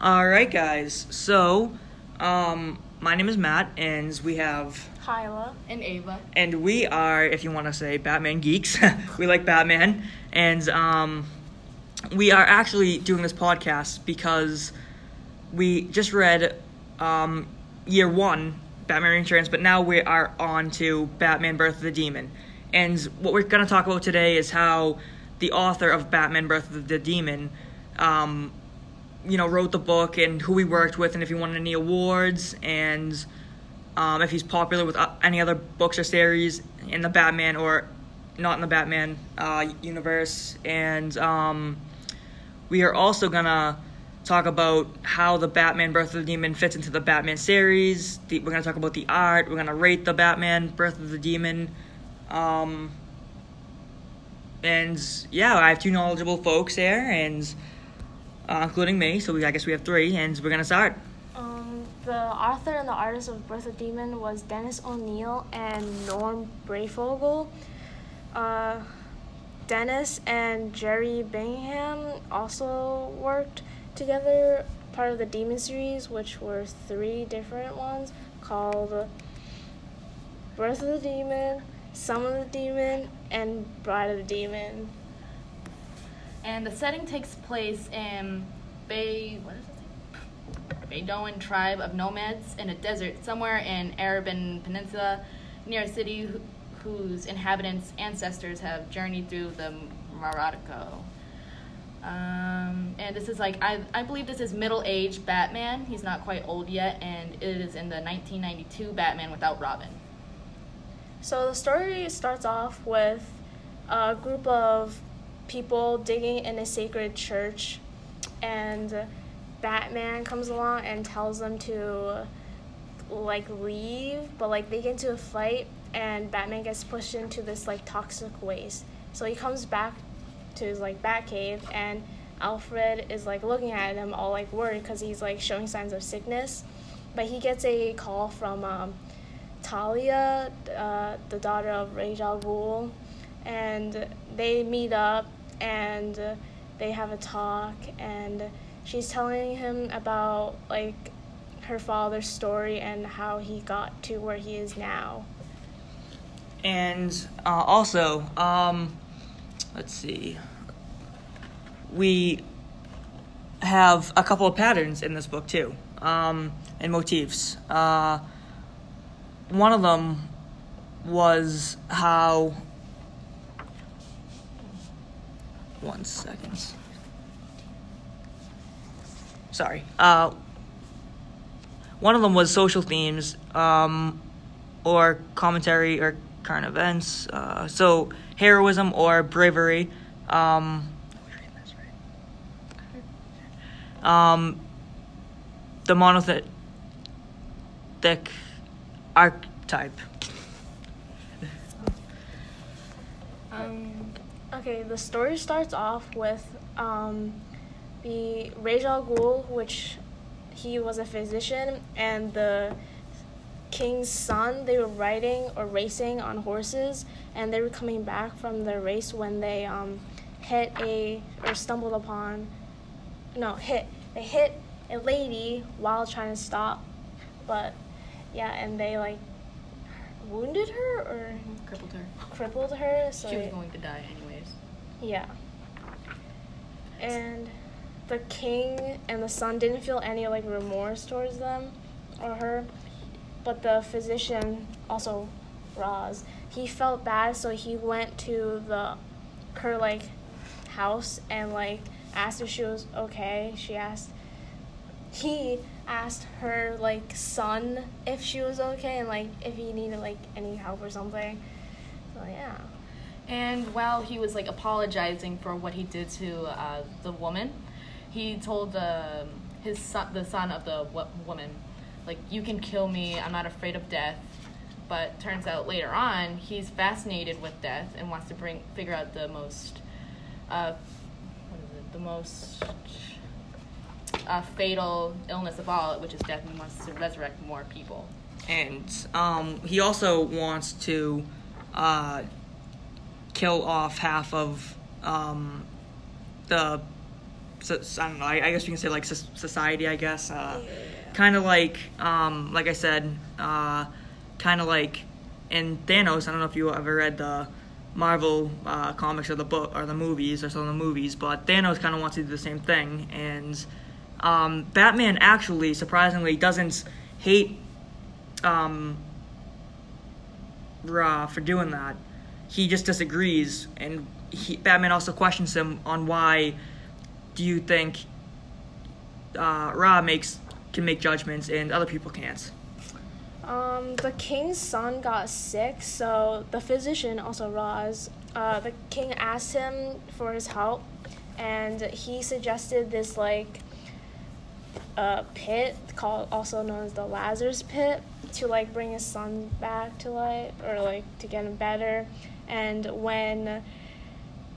All right, guys. So, um, my name is Matt, and we have, Hyla. and Ava. and we are, if you want to say, Batman geeks. we like Batman, and um, we are actually doing this podcast because we just read um, year one, Batman Returns, but now we are on to Batman Birth of the Demon. And what we're going to talk about today is how the author of Batman Birth of the Demon, um, you know, wrote the book and who he worked with and if he won any awards and um, if he's popular with uh, any other books or series in the Batman or not in the Batman uh, universe. And um, we are also gonna talk about how the Batman Birth of the Demon fits into the Batman series. The, we're gonna talk about the art. We're gonna rate the Batman Birth of the Demon. Um, and yeah, I have two knowledgeable folks here, and uh, including me. So we, I guess we have three, and we're gonna start. Um, the author and the artist of Birth of Demon was Dennis O'Neil and Norm Breyfogle. Uh, Dennis and Jerry Bingham also worked together, part of the Demon series, which were three different ones called Birth of the Demon, Son of the Demon, and Bride of the Demon. And the setting takes place in Bay. What is it? Baydoan tribe of nomads in a desert somewhere in Arabian Peninsula, near a city wh- whose inhabitants' ancestors have journeyed through the Morocco. Um, and this is like I, I believe this is middle-aged Batman. He's not quite old yet, and it is in the 1992 Batman without Robin. So the story starts off with a group of people digging in a sacred church, and Batman comes along and tells them to like leave, but like they get into a fight, and Batman gets pushed into this like toxic waste. So he comes back to his like Batcave, and Alfred is like looking at him all like worried because he's like showing signs of sickness, but he gets a call from um, Talia, uh, the daughter of Ra's al Ghul, and they meet up and they have a talk, and she's telling him about like her father's story and how he got to where he is now. And uh, also, um, let's see, we have a couple of patterns in this book too, um, and motifs. Uh, one of them was how. One second. Sorry. Uh, one of them was social themes, um, or commentary or current events. Uh, so heroism or bravery. Um, um, the monolithic archetype. Um, Okay, the story starts off with um, the Ra's al Ghul, which he was a physician, and the king's son. They were riding or racing on horses, and they were coming back from their race when they um, hit a or stumbled upon. No, hit. They hit a lady while trying to stop, but yeah, and they like wounded her or crippled her. crippled her. So She was going to die anyways. Yeah. And the king and the son didn't feel any like remorse towards them or her, but the physician, also Ra's, he felt bad, so he went to the her like house and like asked if she was okay. She asked he asked her like son if she was okay and like if he needed like any help or something. So yeah. And while he was like apologizing for what he did to uh, the woman, he told the his son, the son of the wo- woman, like you can kill me. I'm not afraid of death. But turns out later on, he's fascinated with death and wants to bring figure out the most, uh, what is it? The most uh, fatal illness of all, which is death, and wants to resurrect more people. and um, he also wants to uh, kill off half of um, the so, I don't know. I, I guess you can say like soc- society. I guess. Uh, Yeah. Kind of like, um, like I said, uh, kind of like in Thanos. I don't know if you ever read the Marvel uh, comics or the book or the movies or some of the movies, but Thanos kind of wants to do the same thing. And um, Batman actually, surprisingly, doesn't hate um, Ra for doing that. He just disagrees, and he, Batman also questions him on why do you think uh, Ra makes can make judgments and other people can't. Um, the king's son got sick, so the physician, also Ra's, uh, the king asked him for his help, and he suggested this like uh, pit called also known as the Lazarus pit to like bring his son back to life or like to get him better. And when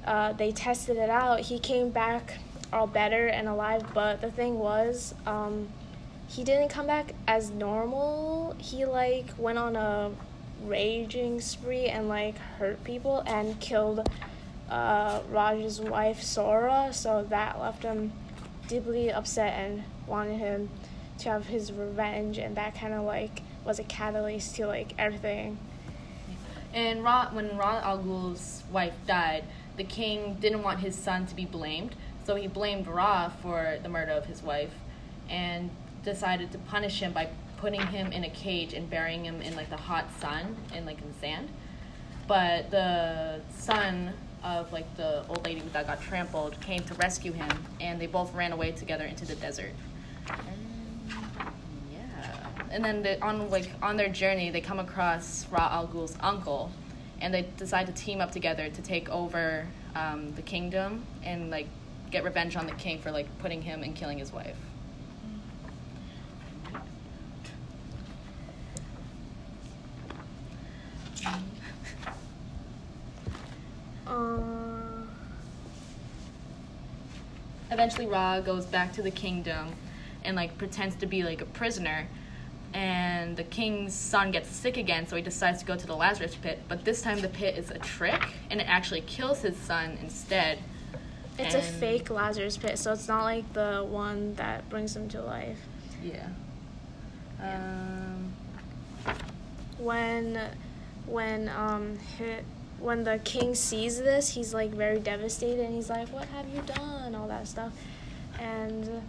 uh, they tested it out, he came back all better and alive. But the thing was, um, he didn't come back as normal. He like went on a raging spree and like hurt people and killed uh, Ra's wife Sora. So that left him deeply upset and wanted him to have his revenge, and that kind of like was a catalyst to like everything. And Ra, when Ra Al Ghul's wife died, the king didn't want his son to be blamed, so he blamed Ra for the murder of his wife, and decided to punish him by putting him in a cage and burying him in like the hot sun and like in the sand. But the son of like the old lady that got trampled came to rescue him, and they both ran away together into the desert. And, then they, on like on their journey, they come across Ra Al Ghul's uncle, and they decide to team up together to take over um, the kingdom and like get revenge on the king for like putting him and killing his wife. Uh, eventually Ra goes back to the kingdom and like pretends to be like a prisoner and the king's son gets sick again so he decides to go to the Lazarus pit. But this time the pit is a trick and it actually kills his son instead. It's a fake Lazarus pit, so it's not like the one that brings him to life. yeah. Um when when um hi when the king sees this he's like very devastated and he's like what have you done? All that stuff. And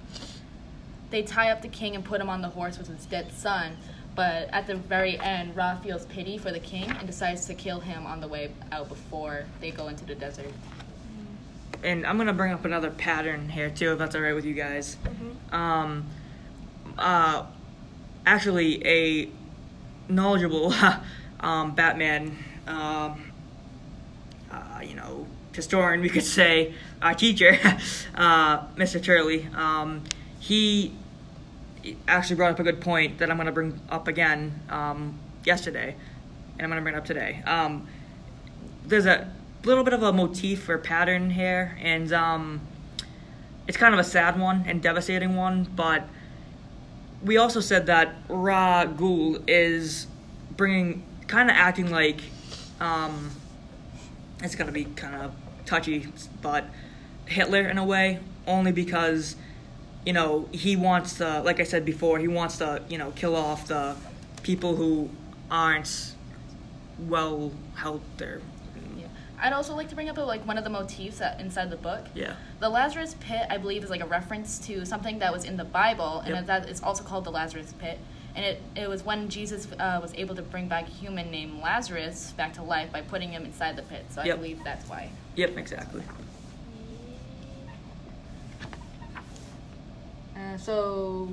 they tie up the king and put him on the horse with his dead son but at the very end Ra feels pity for the king and decides to kill him on the way out before they go into the desert And I'm gonna bring up another pattern here too, if that's all right with you guys. Um, uh, actually, a knowledgeable um, Batman, um, uh, you know, historian, we could say, our teacher, uh, Mr. Turley, um, he actually brought up a good point that I'm going to bring up again um, yesterday, and I'm going to bring it up today. Um, there's a little bit of a motif or pattern here, and um, it's kind of a sad one and devastating one, but we also said that Ra Ghul is bringing, kind of acting like, um, it's gonna be kind of touchy, but Hitler in a way, only because, you know, he wants to, like I said before, he wants to, you know, kill off the people who aren't well held there. Yeah. I'd also like to bring up like one of the motifs that inside the book. Yeah. The Lazarus pit, I believe, is like a reference to something that was in the Bible, and Yep. that it's also called the Lazarus pit. And it, it was when Jesus uh, was able to bring back a human named Lazarus back to life by putting him inside the pit. So I Yep. believe that's why. Yep, exactly. Uh, so.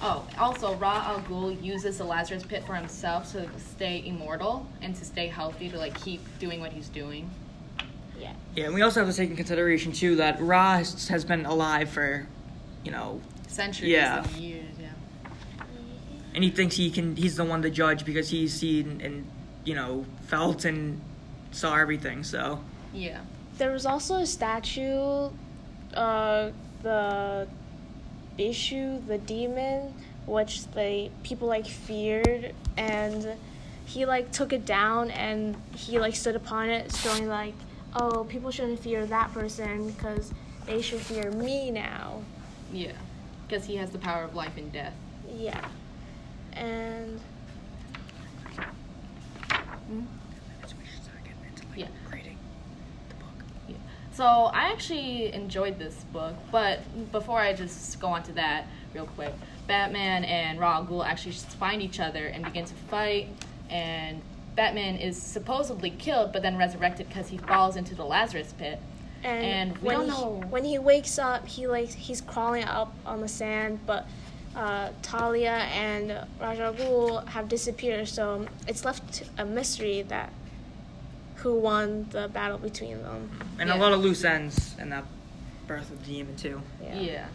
Oh, also, Ra Al Ghul uses the Lazarus pit for himself to stay immortal and to stay healthy, to like keep doing what he's doing. yeah Yeah, and we also have to take in consideration too that Ra has, has been alive for, you know, Centuries Yeah. and years, yeah. and he thinks he can. He's the one to judge because he's seen and you know felt and saw everything. So Yeah. There was also a statue, uh, the Bishu, the demon, which they people like feared, and he like took it down and he like stood upon it, showing like oh, people shouldn't fear that person because they should fear me now. Yeah, because he has the power of life and death. Yeah. And Yeah. grading the book. Yeah. So I actually enjoyed this book, but before I just go on to that real quick, Batman and Ra's al Ghul actually find each other and begin to fight, and Batman is supposedly killed, but then resurrected because he falls into the Lazarus pit. and, And we when don't he, when he wakes up, he like he's crawling up on the sand, but uh, Talia and Ra's al Ghul have disappeared, so it's left a mystery that who won the battle between them. And Yeah. a lot of loose ends in that Birth of the Demon too. Yeah.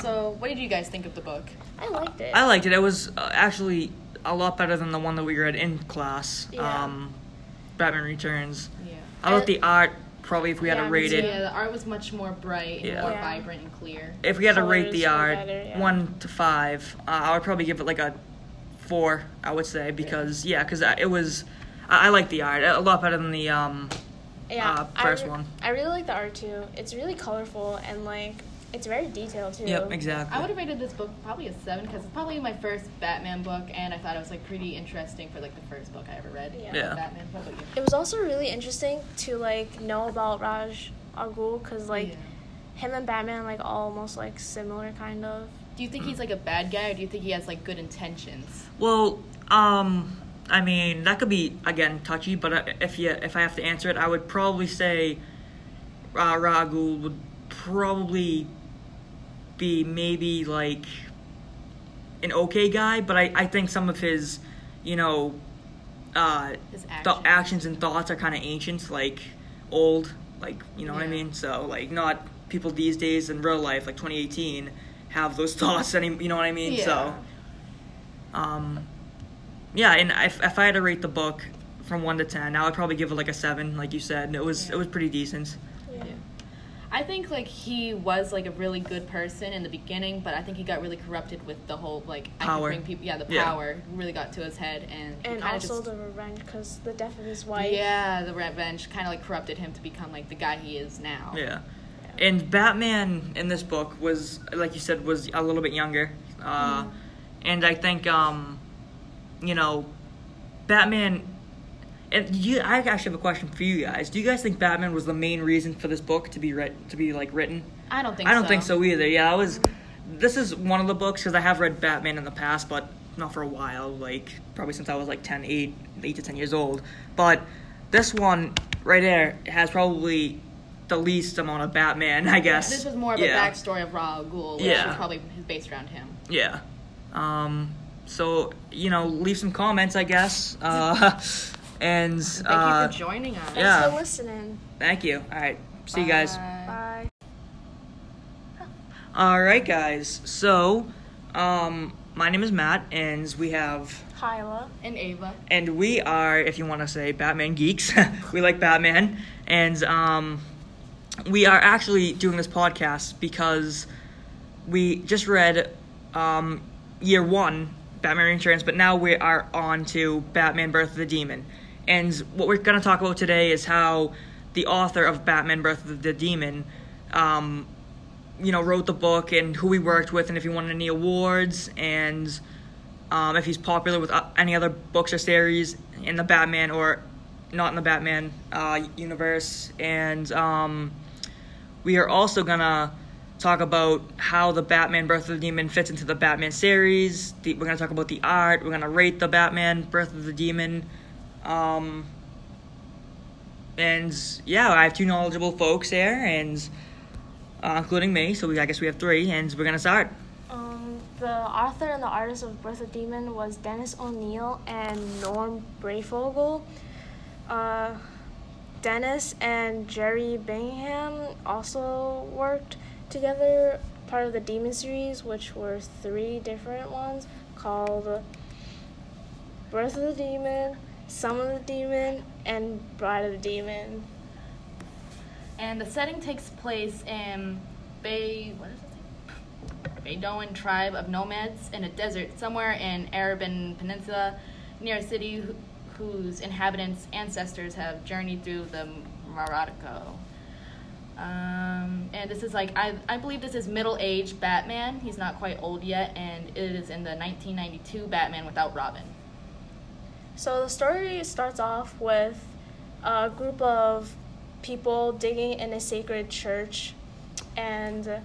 So what did you guys think of the book? I liked it. I liked it. It was uh, actually a lot better than the one that we read in class. Yeah. Um, Batman Returns. Yeah. I thought the art probably if we had to rate it, Yeah, the art was much more bright and Yeah. more Yeah. vibrant and clear. if we had to rate the art better, yeah. one to five, uh, I would probably give it like a four. I would say because yeah, because it was. I, I like the art a lot better than the um. yeah, uh, I first re- one. I really like the art too. It's really colorful and like it's very detailed too. Yep, exactly. I would have rated this book probably a seven because it's probably my first Batman book, and I thought it was like pretty interesting for like the first book I ever read. Yeah. Yeah. Batman. What about you? It was also really interesting to like know about Ra's al Ghul because like Yeah. him and Batman like almost like similar kind of. Do you think he's like a bad guy, or do you think he has like good intentions? Well, um, I mean that could be again touchy, but uh, if you if I have to answer it, I would probably say uh, Ragul would probably be maybe like an okay guy, but I, I think some of his, you know, uh, His th- actions. and thoughts are kind of ancient, like old, like you know what I mean. So like not people these days in real life, like 2018, have those thoughts any. You know what I mean? Yeah. So, um, yeah, and if if I had to rate the book from one to ten, I would probably give it like a seven, like you said. It was Yeah. it was pretty decent. Yeah. I think like he was like a really good person in the beginning, but I think he got really corrupted with the whole like I Power. can bring people. Yeah, the Yeah. power really got to his head, and he And kinda also just, the revenge because the death of his wife. yeah, the revenge kind of like corrupted him to become like the guy he is now. Yeah. And Batman in this book was, like you said, was a little bit younger. Uh, And I think, um, you know, Batman. And you, I actually have a question for you guys. Do you guys think Batman was the main reason for this book to be writ- to be like written? I don't think. I don't so. think so either. Yeah, I was. This is one of the books because I have read Batman in the past, but not for a while. Like probably since I was like 10, 8, 8 to ten years old. But this one right there has probably the least amount of Batman, I guess. This was more of yeah. a backstory of Ra's al Ghul, which Yeah. was probably based around him. Yeah. Um. So you know, leave some comments, I guess. Uh, and Thank uh, you for joining us. Thanks Yeah. for listening. thank you. All right. See you guys. Bye. Bye. All right, guys. So, um, my name is Matt, and we have. Hyla. And Ava. and we are, if you want to say, Batman geeks. we like Batman, and um, we are actually doing this podcast because we just read um, year one, Batman Returns, but now we are on to Batman: Birth of the Demon, and what we're going to talk about today is how the author of Batman: Birth of the Demon. Um, you know, wrote the book and who he worked with, and if he won any awards, and um, if he's popular with uh, any other books or series in the Batman or not in the Batman uh, universe. And um, we are also gonna talk about how the Batman Birth of the Demon fits into the Batman series. The, we're gonna talk about the art. We're gonna rate the Batman Birth of the Demon. Um, and yeah, I have two knowledgeable folks here, and uh, including me. So we, I guess we have three, and we're gonna start. Um, the author and the artist of Birth of the Demon was Dennis O'Neil and Norm Breyfogle. Uh, Dennis and Jerry Bingham also worked together, part of the Demon series, which were three different ones called Birth of the Demon, Son of the Demon, and Bride of the Demon. And the setting takes place in Bay. What is it? Baydoan tribe of nomads in a desert somewhere in Arabian Peninsula, near a city wh- whose inhabitants' ancestors have journeyed through the Maratico. Um, and this is like I, I believe this is middle-aged Batman. He's not quite old yet, and it is in the 1992 Batman without Robin. So the story starts off with a group of people digging in a sacred church, and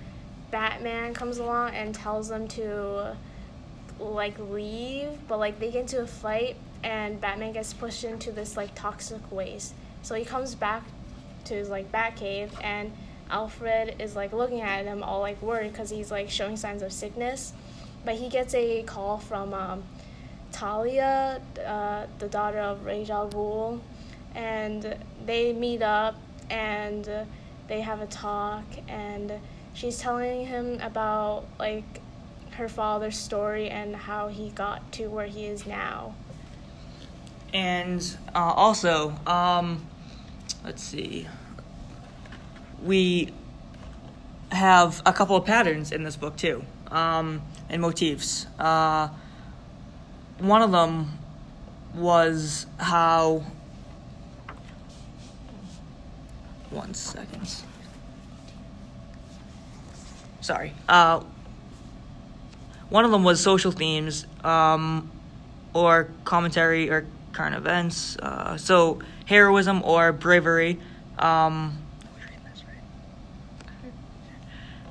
Batman comes along and tells them to like leave, but like they get into a fight, and Batman gets pushed into this like toxic waste. So he comes back to his like Batcave, and Alfred is like looking at him all like worried because he's like showing signs of sickness. But he gets a call from um, Talia, uh, the daughter of Ra's al Ghul, and they meet up and they have a talk and she's telling him about like her father's story and how he got to where he is now. And uh, also, um, let's see, we have a couple of patterns in this book too, um, and motifs. Uh, one of them was how. One second. Sorry. Uh, one of them was social themes, um, or commentary or current events. Uh, so heroism or bravery. Um,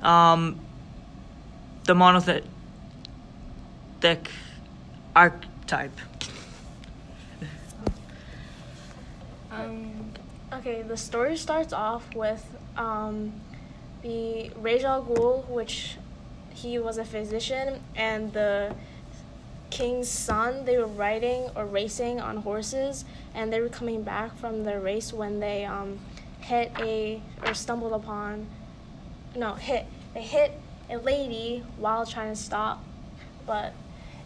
um, the monolithic archetype. Um, okay, the story starts off with um, the Ra's al Ghul, which he was a physician, and the king's son. They were riding or racing on horses, and they were coming back from their race when they um, hit a or stumbled upon. No, hit. They hit a lady while trying to stop, but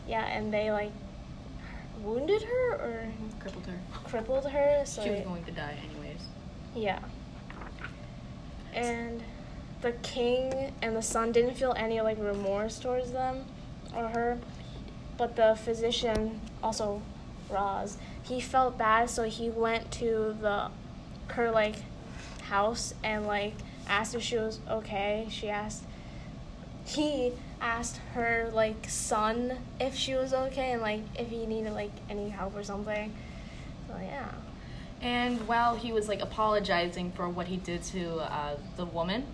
yeah, and they like wounded her or Crippled her. crippled her. So She was it- going to die anyways. yeah. And the king and the son didn't feel any like remorse towards them or her, but the physician, also Ra's, he felt bad, so he went to the her like house and like asked if she was okay. She asked he asked her like son if she was okay and like if he needed like any help or something. So yeah. And while he was like apologizing for what he did to uh, the woman,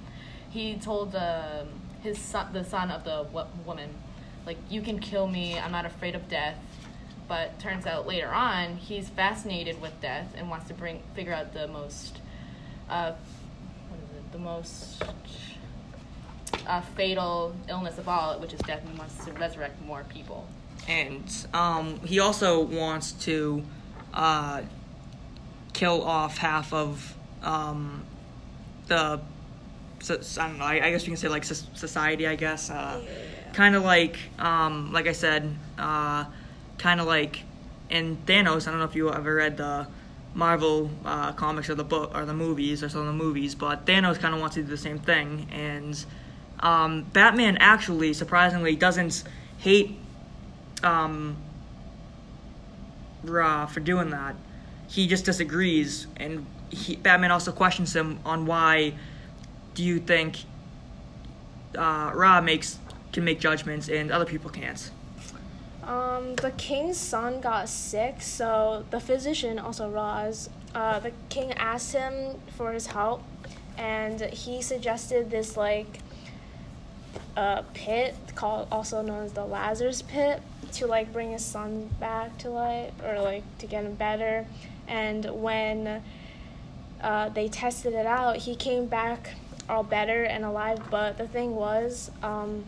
he told the his son, the son of the wo- woman, like you can kill me. I'm not afraid of death. But turns out later on, he's fascinated with death and wants to bring figure out the most, uh, what is it? The most uh, fatal illness of all, which is death, and wants to resurrect more people. and um, he also wants to uh, kill off half of um, the so, I don't know. I, I guess you can say like soc- society. I guess uh, kind of like um, like I said, uh, kind of like in Thanos. I don't know if you ever read the Marvel uh, comics or the book or the movies or some of the movies, but Thanos kind of wants to do the same thing. And um, Batman actually, surprisingly, doesn't hate um, Ra for doing that. He just disagrees, and he, Batman also questions him on why do you think uh, Ra makes can make judgments and other people can't. Um, the king's son got sick, so the physician, also Ra's, uh, the king asked him for his help, and he suggested this like uh, pit called also known as the Lazarus pit to like bring his son back to life or like to get him better. And when uh, they tested it out, he came back all better and alive. But the thing was, um,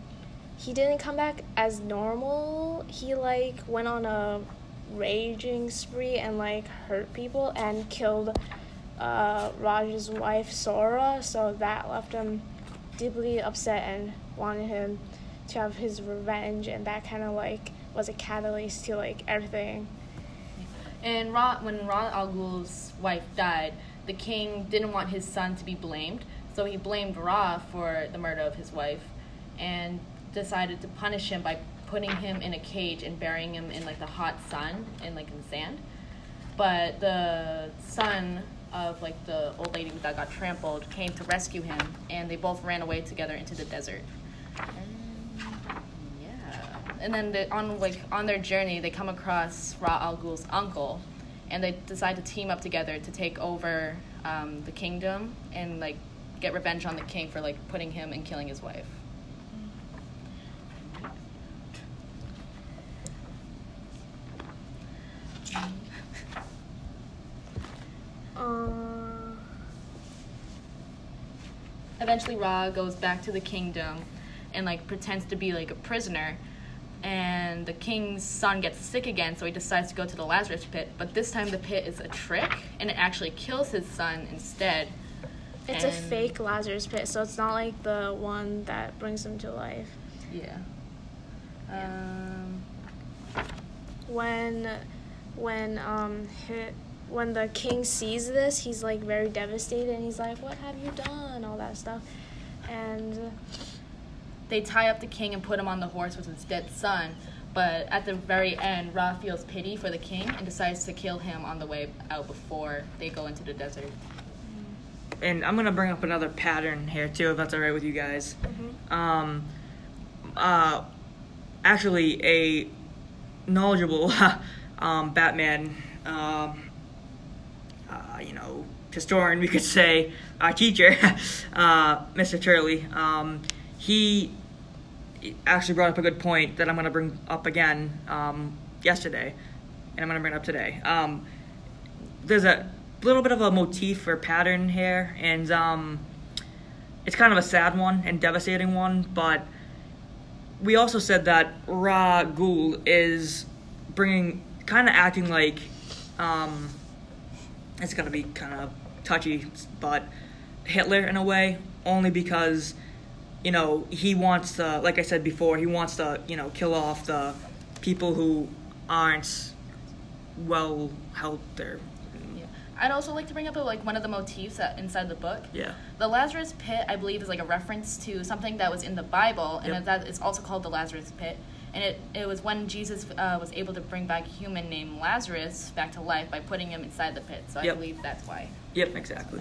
he didn't come back as normal. He like went on a raging spree and like hurt people and killed uh, Ra's wife Sora. So that left him deeply upset and wanted him to have his revenge, and that kind of like was a catalyst to like everything. And Ra, when Ra al Ghul's wife died, the king didn't want his son to be blamed, so he blamed Ra for the murder of his wife, and decided to punish him by putting him in a cage and burying him in like the hot sun and like in sand. But the son of like the old lady that got trampled came to rescue him, and they both ran away together into the desert. And, yeah, and then they, on like on their journey, they come across Ra Al Ghul's uncle, and they decide to team up together to take over um, the kingdom and like get revenge on the king for like putting him and killing his wife. Uh, eventually Ra goes back to the kingdom and like pretends to be like a prisoner. And the king's son gets sick again so he decides to go to the Lazarus pit. But this time the pit is a trick and it actually kills his son instead it's a fake Lazarus pit, so it's not like the one that brings him to life. yeah um When, when um, hi when the king sees this, he's like very devastated, and he's like, "What have you done?" All that stuff, and they tie up the king and put him on the horse with his dead son but at the very end Ra feels pity for the king and decides to kill him on the way out before they go into the desert And I'm gonna bring up another pattern here too, if that's all right with you guys. Um, uh, actually, a knowledgeable um, Batman, um, uh, you know, historian, we could say, our teacher, uh, Mr. Turley, um, he actually brought up a good point that I'm gonna bring up again um, yesterday, and I'm gonna bring it up today. Um, there's a little bit of a motif or pattern here, and um, it's kind of a sad one and devastating one. But we also said that Ra Ghul is bringing, kind of acting like, um, it's gonna be kind of touchy, but Hitler in a way, only because, you know, he wants to, like I said before, he wants to, you know, kill off the people who aren't well helped yeah i'd also like to bring up like one of the motifs that inside the book yeah. the lazarus pit i believe is like a reference to something that was in the bible and Yep. that it's also called the lazarus pit and it, it was when jesus uh, was able to bring back a human named lazarus back to life by putting him inside the pit so i Yep. believe that's why Yep, exactly.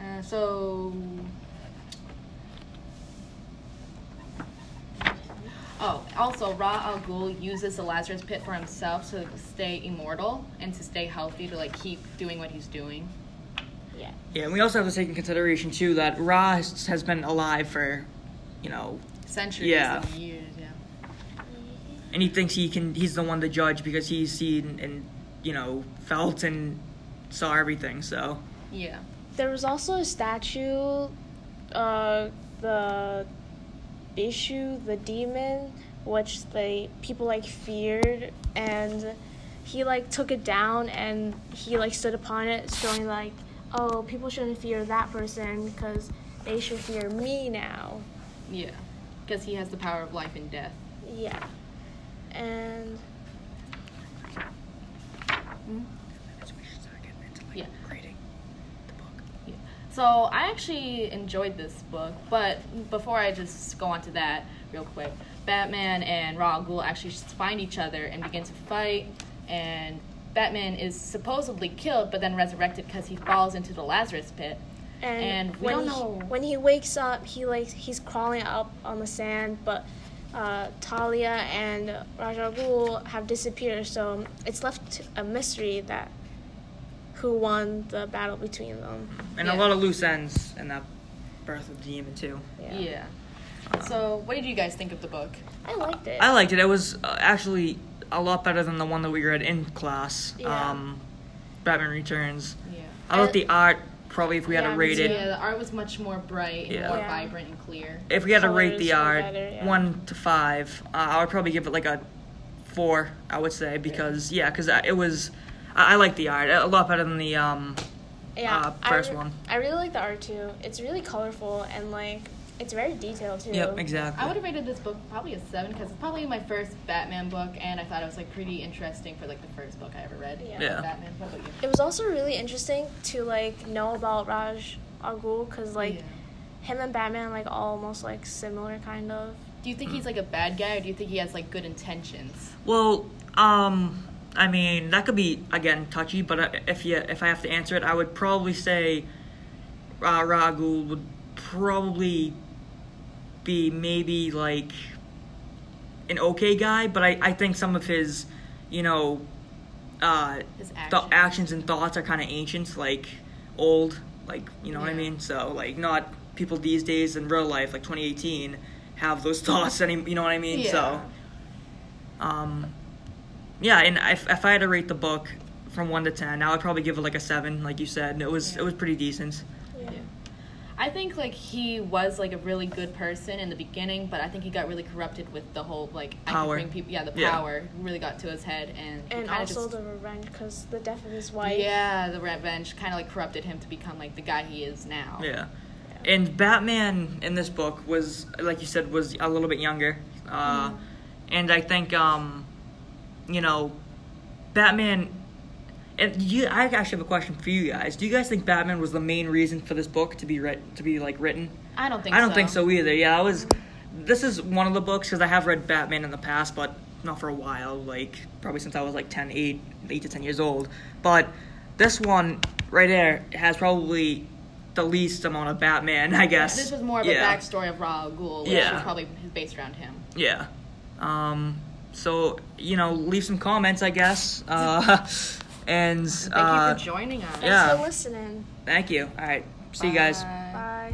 Uh, so. Oh, also, Ra Al Ghul uses the Lazarus pit for himself to stay immortal and to stay healthy to like keep doing what he's doing. yeah, Yeah, and we also have to take in consideration too that Ra has, has been alive for, you know, Centuries Yeah. and years, yeah. and he thinks he can. He's the one to judge because he's seen and you know felt and saw everything. So Yeah. there was also a statue, uh, the issue, the demon, which they people like feared, and he like took it down and he like stood upon it, showing like, oh, people shouldn't fear that person because they should fear me now. Yeah. Because he has the power of life and death. Yeah, and Yeah. grading the book. Yeah. So I actually enjoyed this book, but before I just go on to that real quick, Batman and Ra Al Ghul actually find each other and begin to fight, and Batman is supposedly killed, but then resurrected because he falls into the Lazarus pit. and, And we when don't he, when he wakes up, he like he's crawling up on the sand, but uh, Talia and Raja Ghul have disappeared, so it's left a mystery that who won the battle between them. And Yeah. a lot of loose ends in that Birth of the Demon too. Yeah. So what did you guys think of the book? I liked it. I liked it. It was uh, actually a lot better than the one that we read in class. Yeah. Um, Batman Returns. Yeah. I thought the art probably if we had to rate it. Yeah, the art was much more bright and Yeah. more Yeah. vibrant and clear. If we had to rate the art better, yeah. one to five, uh, I would probably give it like a four. I would say because yeah, because it was. I, I like the art a lot better than the um. yeah, uh, I first re- one. I really like the art too. It's really colorful and like it's very detailed too. Yep, exactly. I would have rated this book probably a seven because it's probably my first Batman book, and I thought it was like pretty interesting for like the first book I ever read. Yeah. Yeah. Batman. What about you? It was also really interesting to like know about Ra's Al Ghul because like Yeah. him and Batman like almost like similar kind of. Do you think he's like a bad guy, or do you think he has like good intentions? Well, um, I mean, that could be again touchy, but if you if I have to answer it, I would probably say uh, Ragul would probably be maybe like an okay guy, but I, I think some of his, you know, uh, His th- actions. actions and thoughts are kind of ancient, like old, like you know what I mean. So like not people these days in real life, like 2018, have those thoughts any. You know what I mean? So, um, yeah, and if if I had to rate the book from one to ten, I would probably give it like a seven, like you said. It was Yeah. it was pretty decent. Yeah. Yeah. I think like he was like a really good person in the beginning, but I think he got really corrupted with the whole like I Power. can bring people. Yeah, the Yeah. power really got to his head, and he And kinda also just, the revenge because the death of his wife. yeah, the revenge kind of like corrupted him to become like the guy he is now. Yeah. And Batman in this book was, like you said, was a little bit younger. Uh, And I think, um, you know, Batman. And you, I actually have a question for you guys. Do you guys think Batman was the main reason for this book to be writ- to be like written? I don't think. I don't so. think so either. Yeah, I was. This is one of the books because I have read Batman in the past, but not for a while. Like probably since I was like 10, 8, 8 to ten years old. But this one right there has probably the least amount of Batman, I guess. This was more of yeah. a backstory of Ra's al Ghul, which Yeah. was probably based around him. Yeah. Um. So you know, leave some comments, I guess. Uh, and Thank uh, you for joining us. Thanks Yeah. for listening. thank you. All right. See you guys. Bye. Bye.